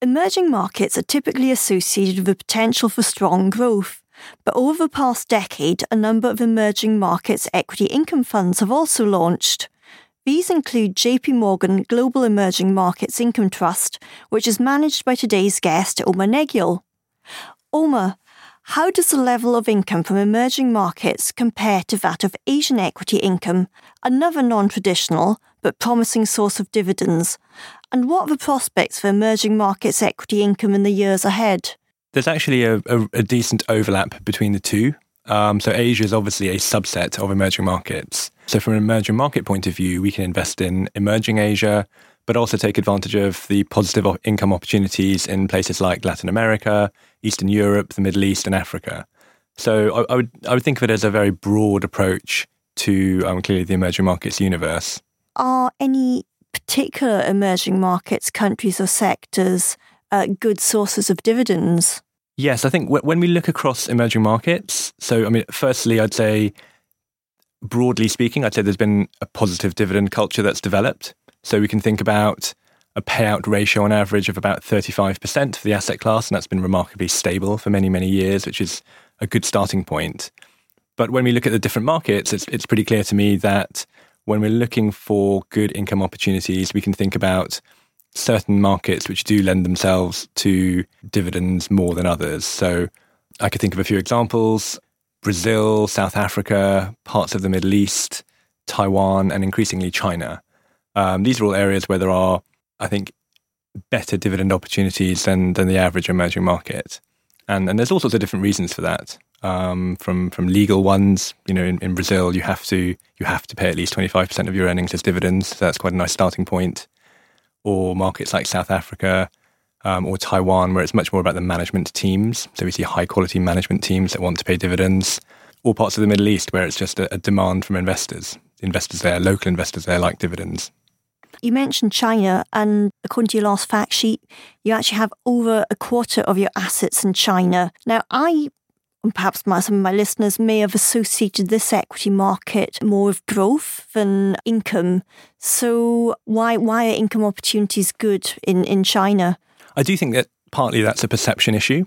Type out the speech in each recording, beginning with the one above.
Emerging markets are typically associated with the potential for strong growth. But over the past decade, a number of emerging markets equity income funds have also launched. These include JP Morgan Global Emerging Markets Income Trust, which is managed by today's guest, Omar Negyal. Omar, how does the level of income from emerging markets compare to that of Asian equity income, another non traditional but promising source of dividends? And what are the prospects for emerging markets equity income in the years ahead? There's actually a, a, a decent overlap between the two. Um, so Asia is obviously a subset of emerging markets. So from an emerging market point of view, we can invest in emerging Asia, but also take advantage of the positive income opportunities in places like Latin America, Eastern Europe, the Middle East, and Africa. So I, I would I would think of it as a very broad approach to um, clearly the emerging markets universe. Are any particular emerging markets, countries, or sectors uh, good sources of dividends? Yes, I think when we look across emerging markets, so I mean, firstly, I'd say, broadly speaking, I'd say there's been a positive dividend culture that's developed. So we can think about a payout ratio on average of about 35% for the asset class, and that's been remarkably stable for many, many years, which is a good starting point. But when we look at the different markets, it's, it's pretty clear to me that when we're looking for good income opportunities, we can think about certain markets which do lend themselves to dividends more than others. So I could think of a few examples Brazil, South Africa, parts of the Middle East, Taiwan, and increasingly China. Um, these are all areas where there are, I think, better dividend opportunities than, than the average emerging market. And, and there's all sorts of different reasons for that. Um, from from legal ones, you know, in, in Brazil, you have to you have to pay at least twenty five percent of your earnings as dividends. So that's quite a nice starting point or markets like South Africa um, or Taiwan, where it's much more about the management teams. So we see high quality management teams that want to pay dividends, or parts of the Middle East where it's just a, a demand from investors. Investors there, local investors there, like dividends. You mentioned China, and according to your last fact sheet, you actually have over a quarter of your assets in China. Now, I and perhaps my, some of my listeners may have associated this equity market more with growth than income. So why why are income opportunities good in, in China? I do think that partly that's a perception issue.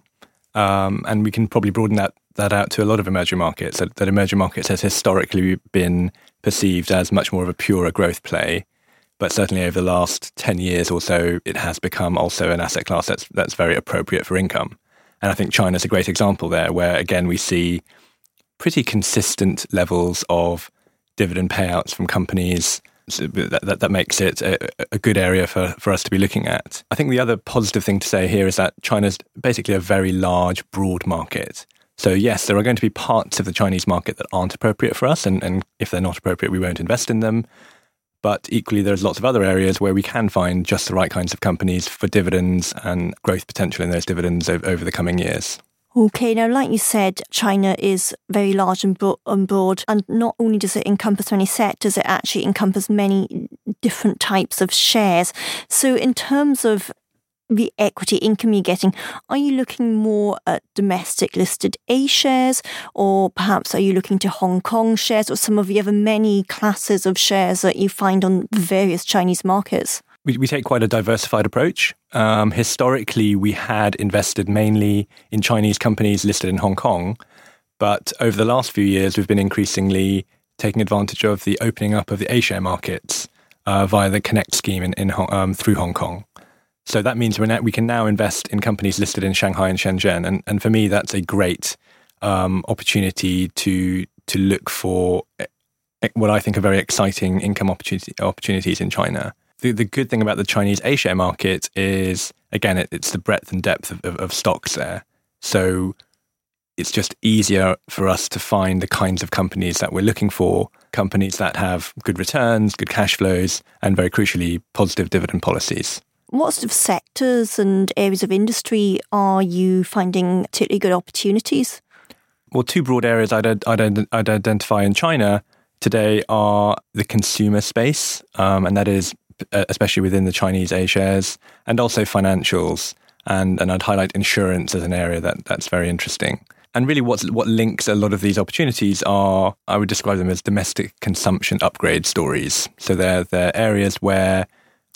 Um, and we can probably broaden that, that out to a lot of emerging markets. That, that emerging markets has historically been perceived as much more of a purer growth play. But certainly over the last 10 years or so, it has become also an asset class that's, that's very appropriate for income. And I think China's a great example there, where again we see pretty consistent levels of dividend payouts from companies. So that, that, that, makes it a, a, good area for, for us to be looking at. I think the other positive thing to say here is that China's basically a very large, broad market. So, yes, there are going to be parts of the Chinese market that aren't appropriate for us, and, and if they're not appropriate, we won't invest in them. But equally, there's lots of other areas where we can find just the right kinds of companies for dividends and growth potential in those dividends over the coming years. Okay, now, like you said, China is very large and, broad, and not only does it encompass many sectors, it actually encompasses many different types of shares. So, in terms of the equity income you're getting, are you looking more at domestic listed A shares, or perhaps are you looking to Hong Kong shares, or some of the other many classes of shares that you find on various Chinese markets? We, we take quite a diversified approach. Um, historically, we had invested mainly in Chinese companies listed in Hong Kong, but over the last few years, we've been increasingly taking advantage of the opening up of the A share markets uh, via the Connect scheme in, in um, through Hong Kong. So that means now, we can now invest in companies listed in Shanghai and Shenzhen, and and for me that's a great um, opportunity to to look for eh, what I think are very exciting income opportunity, opportunities in China. The, the good thing about the Chinese A share market is again it, it's the breadth and depth of, of, of stocks there. So it's just easier for us to find the kinds of companies that we're looking for, companies that have good returns, good cash flows, and very crucially, positive dividend policies. What sort of sectors and areas of industry are you finding particularly good opportunities? Well, two broad areas I'd, I'd, I'd identify in China today are the consumer space, um, and that is uh, especially within the Chinese A shares, and also financials. And, and I'd highlight insurance as an area that, that's very interesting. And really, what's, what links a lot of these opportunities are, I would describe them as domestic consumption upgrade stories. So they're, they're areas where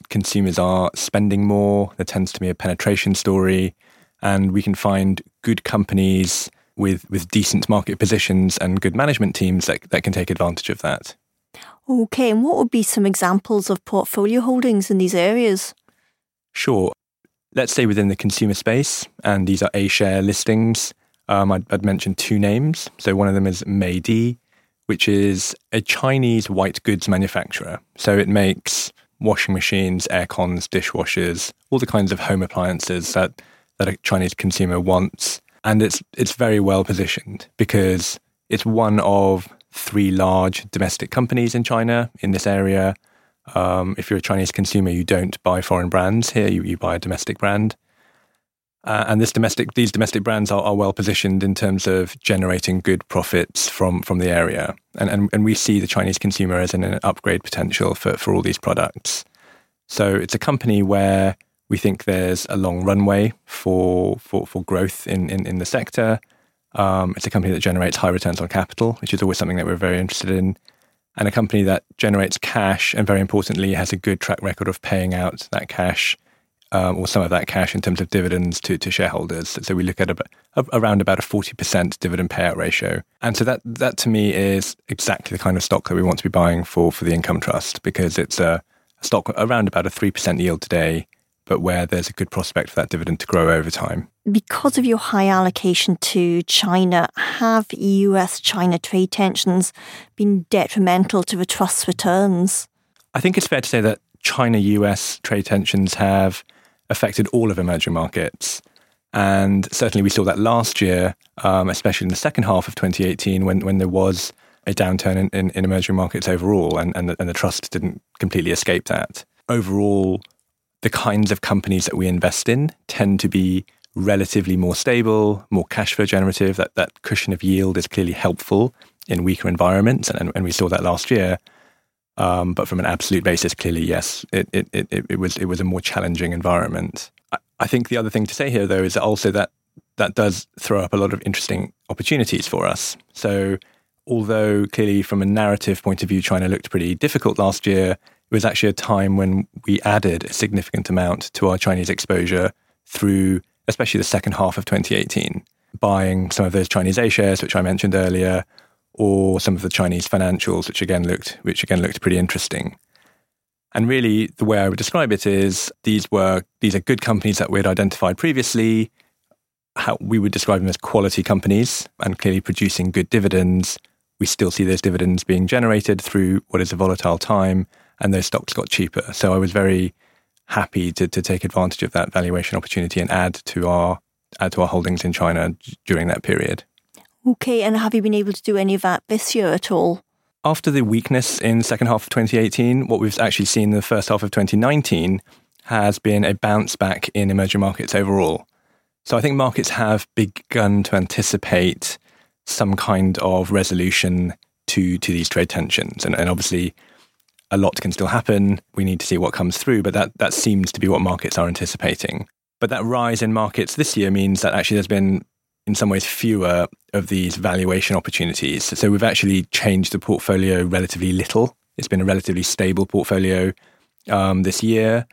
consumers are spending more. There tends to be a penetration story, and we can find good companies with with decent market positions and good management teams that that can take advantage of that. Okay, and what would be some examples of portfolio holdings in these areas? Sure. Let's say within the consumer space, and these are A share listings. Um, I'd, I'd mention two names. So one of them is Midea, which is a Chinese white goods manufacturer. So it makes washing machines, air cons, dishwashers, all the kinds of home appliances that, that a Chinese consumer wants. And it's it's very well positioned because it's one of three large domestic companies in China in this area. Um, if you're a Chinese consumer, you don't buy foreign brands here; you, you buy a domestic brand. Uh, and this domestic, these domestic brands are, are, well positioned in terms of generating good profits from, from the area. And, and, and we see the Chinese consumer as an, an upgrade potential for, for all these products. So it's a company where we think there's a long runway for, for, for growth in, in, in the sector. Um, it's a company that generates high returns on capital, which is always something that we're very interested in. And a company that generates cash and, very importantly, has a good track record of paying out that cash um, or some of that cash in terms of dividends to, to shareholders. So we look at a, a, around about a 40% dividend payout ratio. And so that, that to me is exactly the kind of stock that we want to be buying for, for the income trust because it's a, a stock around about a 3% yield today, but where there's a good prospect for that dividend to grow over time. Because of your high allocation to China, have US China trade tensions been detrimental to the trust's returns? I think it's fair to say that China US trade tensions have affected all of emerging markets. And certainly we saw that last year, um, especially in the second half of 2018, when, when there was a downturn in, in, in emerging markets overall, and, and the, and the trust didn't completely escape that. Overall, the kinds of companies that we invest in tend to be relatively more stable, more cash flow generative. That, that cushion of yield is clearly helpful in weaker environments, and, and we saw that last year. Um, but from an absolute basis, clearly, yes, it, it, it, it, was it was a more challenging environment. I, I think the other thing to say here, though, is also that that does throw up a lot of interesting opportunities for us. So, although clearly from a narrative point of view, China looked pretty difficult last year, it was actually a time when we added a significant amount to our Chinese exposure through, especially the second half of 2018, buying some of those Chinese A shares, which I mentioned earlier, or some of the Chinese financials, which again looked which again looked pretty interesting. And really, the way I would describe it is these were these are good companies that we had identified previously. How we would describe them as quality companies and clearly producing good dividends. We still see those dividends being generated through what is a volatile time, and those stocks got cheaper. So I was very happy to, to take advantage of that valuation opportunity and add to our add to our holdings in China during that period. Okay, and have you been able to do any of that this year at all? After the weakness in second half of 2018, what we've actually seen in the first half of 2019 has been a bounce back in emerging markets overall. So I think markets have begun to anticipate some kind of resolution to to these trade tensions, and, and obviously a lot can still happen. We need to see what comes through, but that that seems to be what markets are anticipating. But that rise in markets this year means that actually there's been in some ways fewer of these valuation opportunities. So we've actually changed the portfolio relatively little. It's been a relatively stable portfolio um, this year.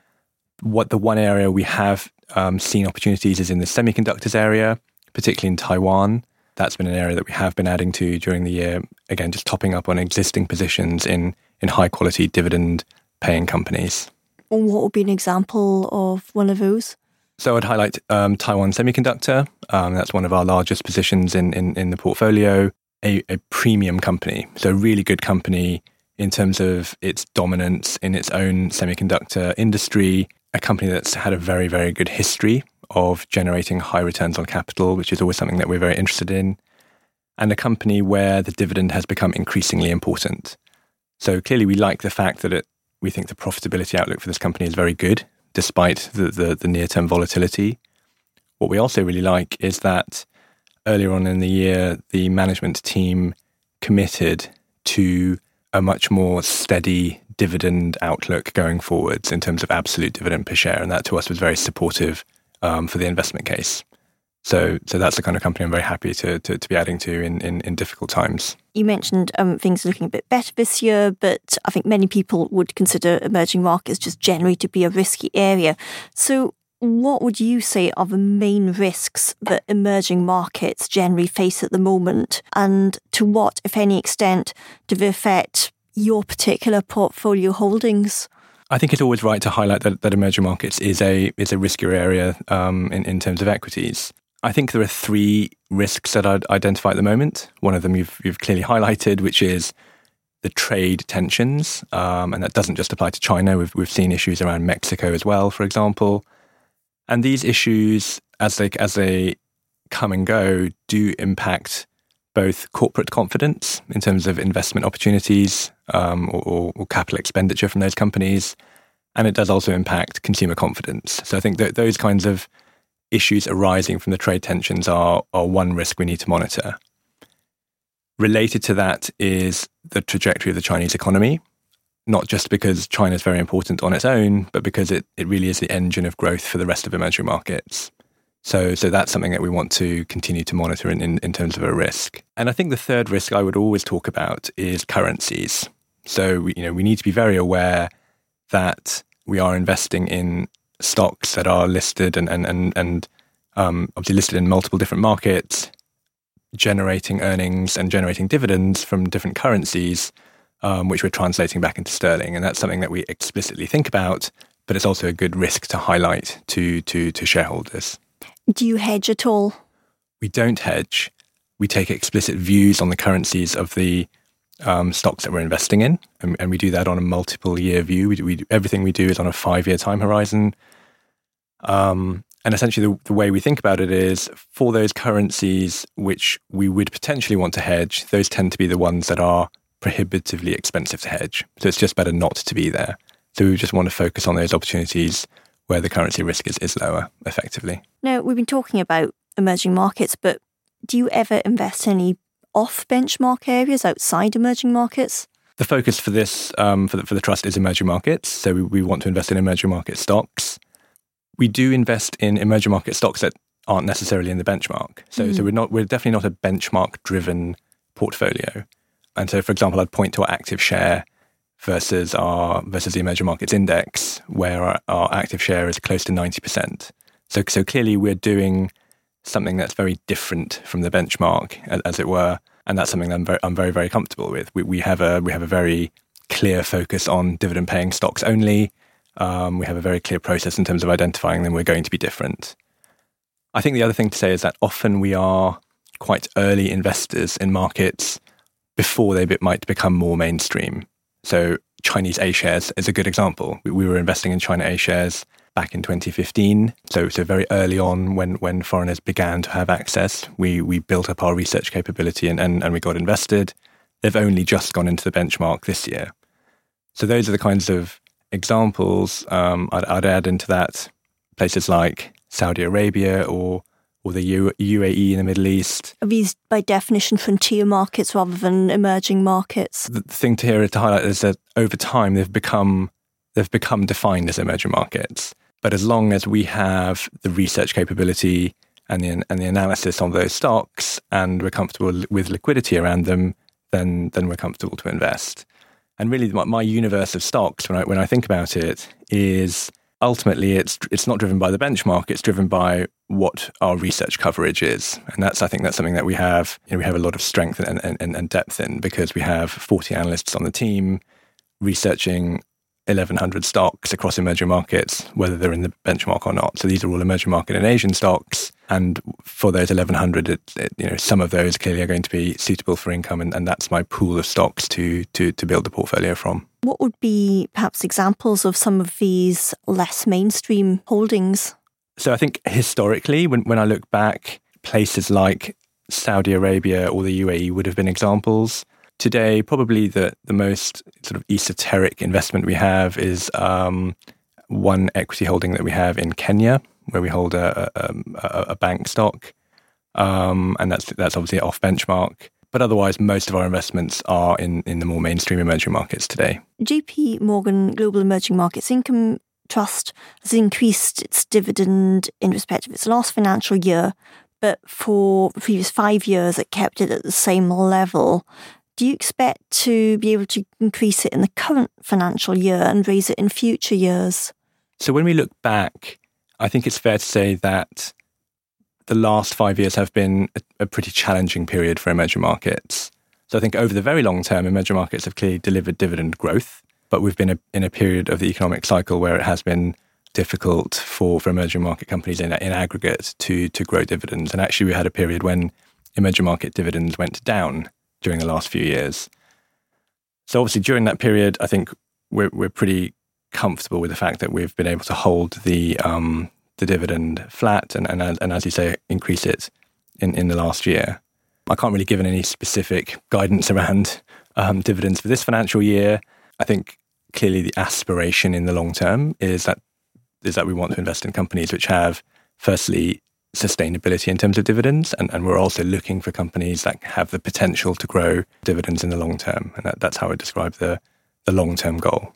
What the one area we have um, seen opportunities is in the semiconductors area, particularly in Taiwan. That's been an area that we have been adding to during the year. Again, just topping up on existing positions in in high quality dividend paying companies. What would be an example of one of those? So I'd highlight um, Taiwan Semiconductor. Um, that's one of our largest positions in, in, in the portfolio, a, a, premium company. So a really good company in terms of its dominance in its own semiconductor industry, a company that's had a very, very good history of generating high returns on capital, which is always something that we're very interested in, and a company where the dividend has become increasingly important. So clearly we like the fact that it, we think the profitability outlook for this company is very good despite the, the, the near term volatility. What we also really like is that earlier on in the year, the management team committed to a much more steady dividend outlook going forwards in terms of absolute dividend per share. And that to us was very supportive um, for the investment case. So, so that's the kind of company I'm very happy to, to, to be adding to in, in, in difficult times. You mentioned um, things looking a bit better this year, but I think many people would consider emerging markets just generally to be a risky area. So, what would you say are the main risks that emerging markets generally face at the moment? And to what, if any extent, do they affect your particular portfolio holdings? I think it's always right to highlight that, that emerging markets is a is a riskier area um, in, in terms of equities. I think there are three risks that I'd identify at the moment. One of them you've, you've clearly highlighted, which is the trade tensions. Um, and that doesn't just apply to China. We've, we've seen issues around Mexico as well, for example. And these issues, as they, as they come and go, do impact both corporate confidence in terms of investment opportunities um, or, or, capital expenditure from those companies. And it does also impact consumer confidence. So I think that those kinds of issues arising from the trade tensions are, are one risk we need to monitor. Related to that is the trajectory of the Chinese economy, not just because China is very important on its own, but because it, it really is the engine of growth for the rest of emerging markets. So, so that's something that we want to continue to monitor in, in, in terms of a risk. And I think the third risk I would always talk about is currencies. So, we, you know, we need to be very aware that we are investing in stocks that are listed and and and, and um, obviously listed in multiple different markets, generating earnings and generating dividends from different currencies, um, which we're translating back into sterling, and that's something that we explicitly think about. But it's also a good risk to highlight to to to shareholders. Do you hedge at all? We don't hedge. We take explicit views on the currencies of the um, stocks that we're investing in, and, and, we do that on a multiple year view. We, we, everything we do is on a five year time horizon. Um, and essentially, the, the, way we think about it is for those currencies which we would potentially want to hedge, those tend to be the ones that are prohibitively expensive to hedge. So it's just better not to be there. So we just want to focus on those opportunities where the currency risk is, is lower, effectively. Now, we've been talking about emerging markets, but do you ever invest in any off benchmark areas outside emerging markets? The focus for this, um, for, the, for the trust, is emerging markets. So we, we want to invest in emerging market stocks. We do invest in emerging market stocks that aren't necessarily in the benchmark. So, mm. so we're not we're definitely not a benchmark driven portfolio. And so, for example, I'd point to our active share versus our versus the emerging markets index, where our, our active share is close to ninety percent. So, so clearly, we're doing something that's very different from the benchmark, as it were, and that's something that I'm very, I'm very, very comfortable with. We, we have a we have a very clear focus on dividend paying stocks only. Um, we have a very clear process in terms of identifying them. We're going to be different. I think the other thing to say is that often we are quite early investors in markets before they might become more mainstream. So Chinese A shares is a good example. We, we were investing in China A shares back in 2015. So, so very early on when, when foreigners began to have access, we, we built up our research capability and, and, and we got invested. They've only just gone into the benchmark this year. So those are the kinds of examples um, I'd, I'd add into that places like Saudi Arabia or or the U- UAE in the Middle East. Are these, by definition, frontier markets rather than emerging markets? The thing to here to highlight is that over time they've become they've become defined as emerging markets. But as long as we have the research capability and the, and the analysis on those stocks and we're comfortable with liquidity around them, then, then we're comfortable to invest. And really, my, my universe of stocks, when I, when I think about it, is ultimately it's it's not driven by the benchmark it's driven by what our research coverage is and that's i think that's something that we have you know, we have a lot of strength and, and, and depth in because we have 40 analysts on the team researching 1,100 stocks across emerging markets, whether they're in the benchmark or not. So these are all emerging market and Asian stocks. And for those 1,100, it, it, you know, some of those clearly are going to be suitable for income, and, and that's my pool of stocks to, to, to build the portfolio from. What would be perhaps examples of some of these less mainstream holdings? So I think historically, when, when I look back, places like Saudi Arabia or the UAE would have been examples. Today, probably the, the most sort of esoteric investment we have is um, one equity holding that we have in Kenya, where we hold a, a, a bank stock. Um, and that's, that's obviously off benchmark. But otherwise, most of our investments are in, in the more mainstream emerging markets today. JP Morgan Global Emerging Markets Income Trust has increased its dividend in respect of its last financial year but for the previous five years it kept it at the same level. Do you expect to be able to increase it in the current financial year and raise it in future years? So when we look back, I think it's fair to say that the last five years have been a, a pretty challenging period for emerging markets. So I think over the very long term, emerging markets have clearly delivered dividend growth, but we've been a, in a period of the economic cycle where it has been difficult for, for emerging market companies in, in aggregate to, to grow dividends. And actually, we had a period when emerging market dividends went down during the last few years. So obviously, during that period, I think we're, we're pretty comfortable with the fact that we've been able to hold the um, the dividend flat and, and, and as you say, increase it in, in the last year. I can't really give any specific guidance around um, dividends for this financial year. I think clearly the aspiration in the long term is that is that we want to invest in companies which have, firstly, sustainability in terms of dividends, and, and we're also looking for companies that have the potential to grow dividends in the long term, and that, that's how I describe the the long term goal.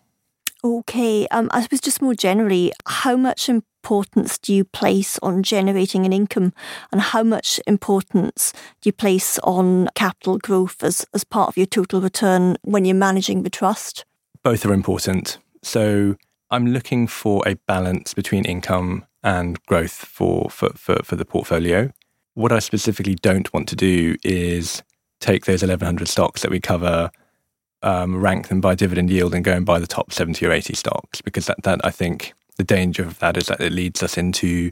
Okay, um, I suppose just more generally, how much importance do you place on generating an income, and how much importance do you place on capital growth as, as part of your total return when you're managing the trust? Both are important. So I'm looking for a balance between income and growth for, for, for, for the portfolio. What I specifically don't want to do is take those 1,100 stocks that we cover, um, rank them by dividend yield, and go and buy the top 70 or 80 stocks, because that, that I think the danger of that is that it leads us into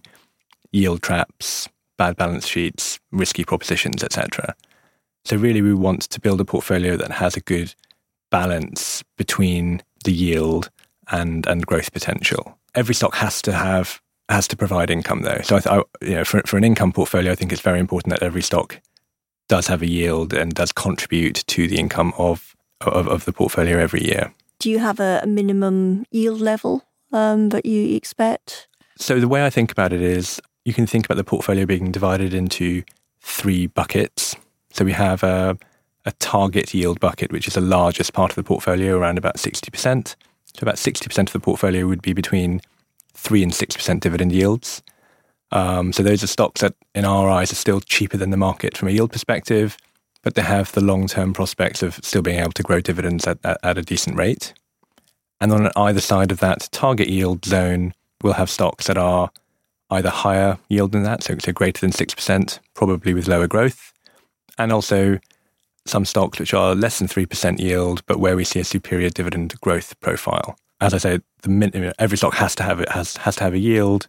yield traps, bad balance sheets, risky propositions, etc. So really, we want to build a portfolio that has a good balance between the yield and and growth potential. Every stock has to have has to provide income though. So I, th- I, you know, for for an income portfolio, I think it's very important that every stock does have a yield and does contribute to the income of of, of the portfolio every year. Do you have a, a minimum yield level um, that you expect? So the way I think about it is, you can think about the portfolio being divided into three buckets. So we have a, a target yield bucket, which is the largest part of the portfolio, around about sixty percent. So about 60% of the portfolio would be between 3 and 6% dividend yields. Um, so those are stocks that, in our eyes, are still cheaper than the market from a yield perspective, but they have the long term prospects of still being able to grow dividends at, at, at a decent rate. And on either side of that target yield zone, we'll have stocks that are either higher yield than that, so, so greater than 6%, probably with lower growth, and also some stocks which are less than 3% yield, but where we see a superior dividend growth profile. As I say, the, every stock has to have it has has to have a yield.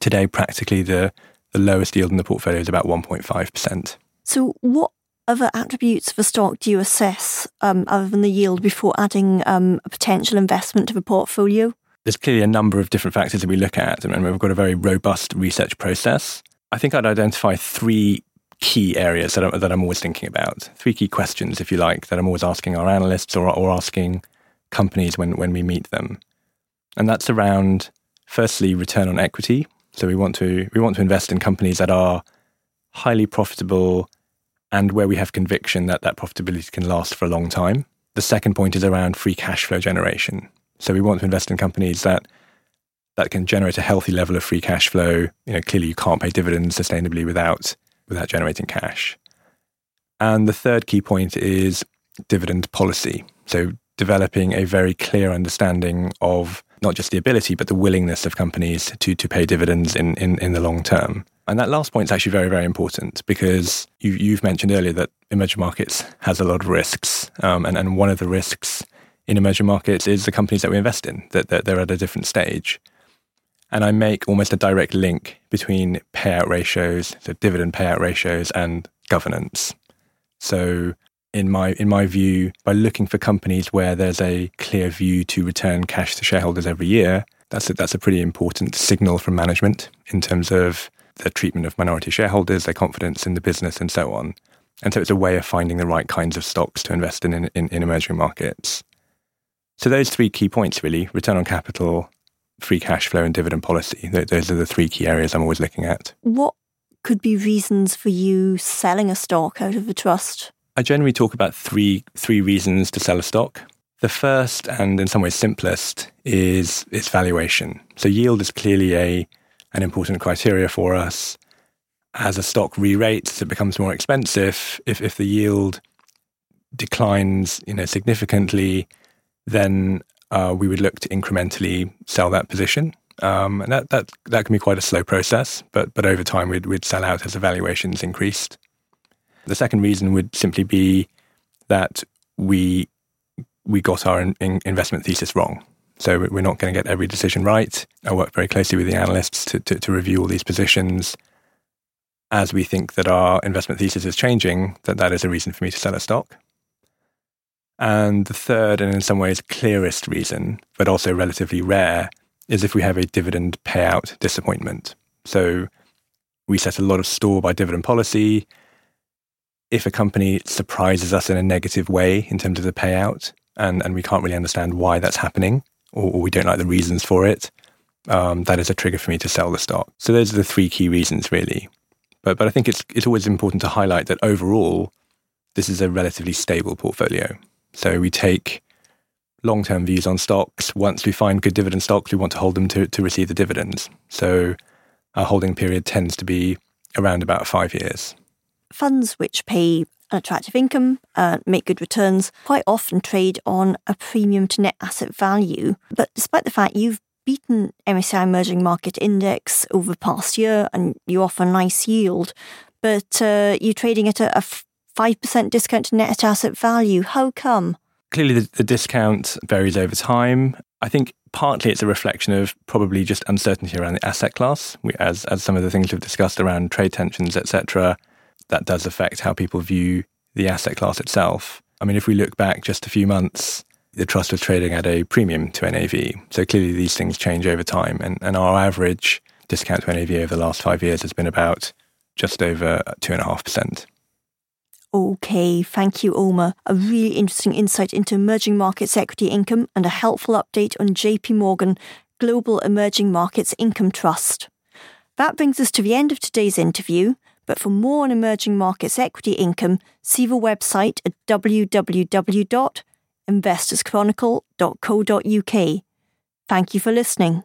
Today, practically the the lowest yield in the portfolio is about 1.5%. So, what other attributes of a stock do you assess um, other than the yield before adding um, a potential investment to the portfolio? There's clearly a number of different factors that we look at, and we've got a very robust research process. I think I'd identify three key areas that, I, that I'm always thinking about. Three key questions, if you like, that I'm always asking our analysts or, or asking companies when, when we meet them. And that's around, firstly, return on equity. So we want to we want to invest in companies that are highly profitable and where we have conviction that that profitability can last for a long time. The second point is around free cash flow generation. So we want to invest in companies that that can generate a healthy level of free cash flow. You know, clearly you can't pay dividends sustainably without without generating cash. And the third key point is dividend policy. So, developing a very clear understanding of not just the ability, but the willingness of companies to, to pay dividends in, in, in the long term. And that last point is actually very, very important because you, you've mentioned earlier that emerging markets has a lot of risks. Um, and, and one of the risks in emerging markets is the companies that we invest in, that, that they're at a different stage. And I make almost a direct link between payout ratios, so dividend payout ratios, and governance. So, in my in my view, by looking for companies where there's a clear view to return cash to shareholders every year, that's a, that's a pretty important signal from management in terms of the treatment of minority shareholders, their confidence in the business, and so on. And so, it's a way of finding the right kinds of stocks to invest in in, in, in emerging markets. So, those three key points really: return on capital, free cash flow and dividend policy. Those are the three key areas I'm always looking at. What could be reasons for you selling a stock out of a trust? I generally talk about three three reasons to sell a stock. The first and in some ways simplest is its valuation. So yield is clearly a an important criteria for us. as a stock re-rates, it becomes more expensive. If if the yield declines, you know, significantly, then uh, we would look to incrementally sell that position. Um, and that, that that can be quite a slow process, but but over time we'd we'd sell out as the valuations increased. The second reason would simply be that we we got our in, in investment thesis wrong. So we're not going to get every decision right. I work very closely with the analysts to, to, to review all these positions. As we think that our investment thesis is changing, that that is a reason for me to sell a stock. And the third, and in some ways clearest reason, but also relatively rare, is if we have a dividend payout disappointment. So we set a lot of store by dividend policy. If a company surprises us in a negative way in terms of the payout, and, and we can't really understand why that's happening, or, or we don't like the reasons for it, um, that is a trigger for me to sell the stock. So those are the three key reasons, really. But but I think it's it's always important to highlight that overall, this is a relatively stable portfolio. So we take long term views on stocks. Once we find good dividend stocks, we want to hold them to, to receive the dividends. So our holding period tends to be around about five years. Funds which pay an attractive income, uh, make good returns, quite often trade on a premium to net asset value. But despite the fact you've beaten MSCI Emerging Market Index over the past year and you offer nice yield, but uh, you're trading at a 5% discount to net asset value. How come? Clearly, the, the discount varies over time. I think partly it's a reflection of probably just uncertainty around the asset class. We, as, as some of the things we've discussed around trade tensions, etc., that does affect how people view the asset class itself. I mean, if we look back just a few months, the trust was trading at a premium to NAV. So clearly these things change over time. And, and our average discount to NAV over the last five years has been about just over 2.5%. Okay, thank you, Omar. A really interesting insight into emerging markets equity income and a helpful update on JP Morgan Global Emerging Markets Income Trust. That brings us to the end of today's interview. But for more on emerging markets equity income, see the website at www.investorschronicle.co.uk. Thank you for listening.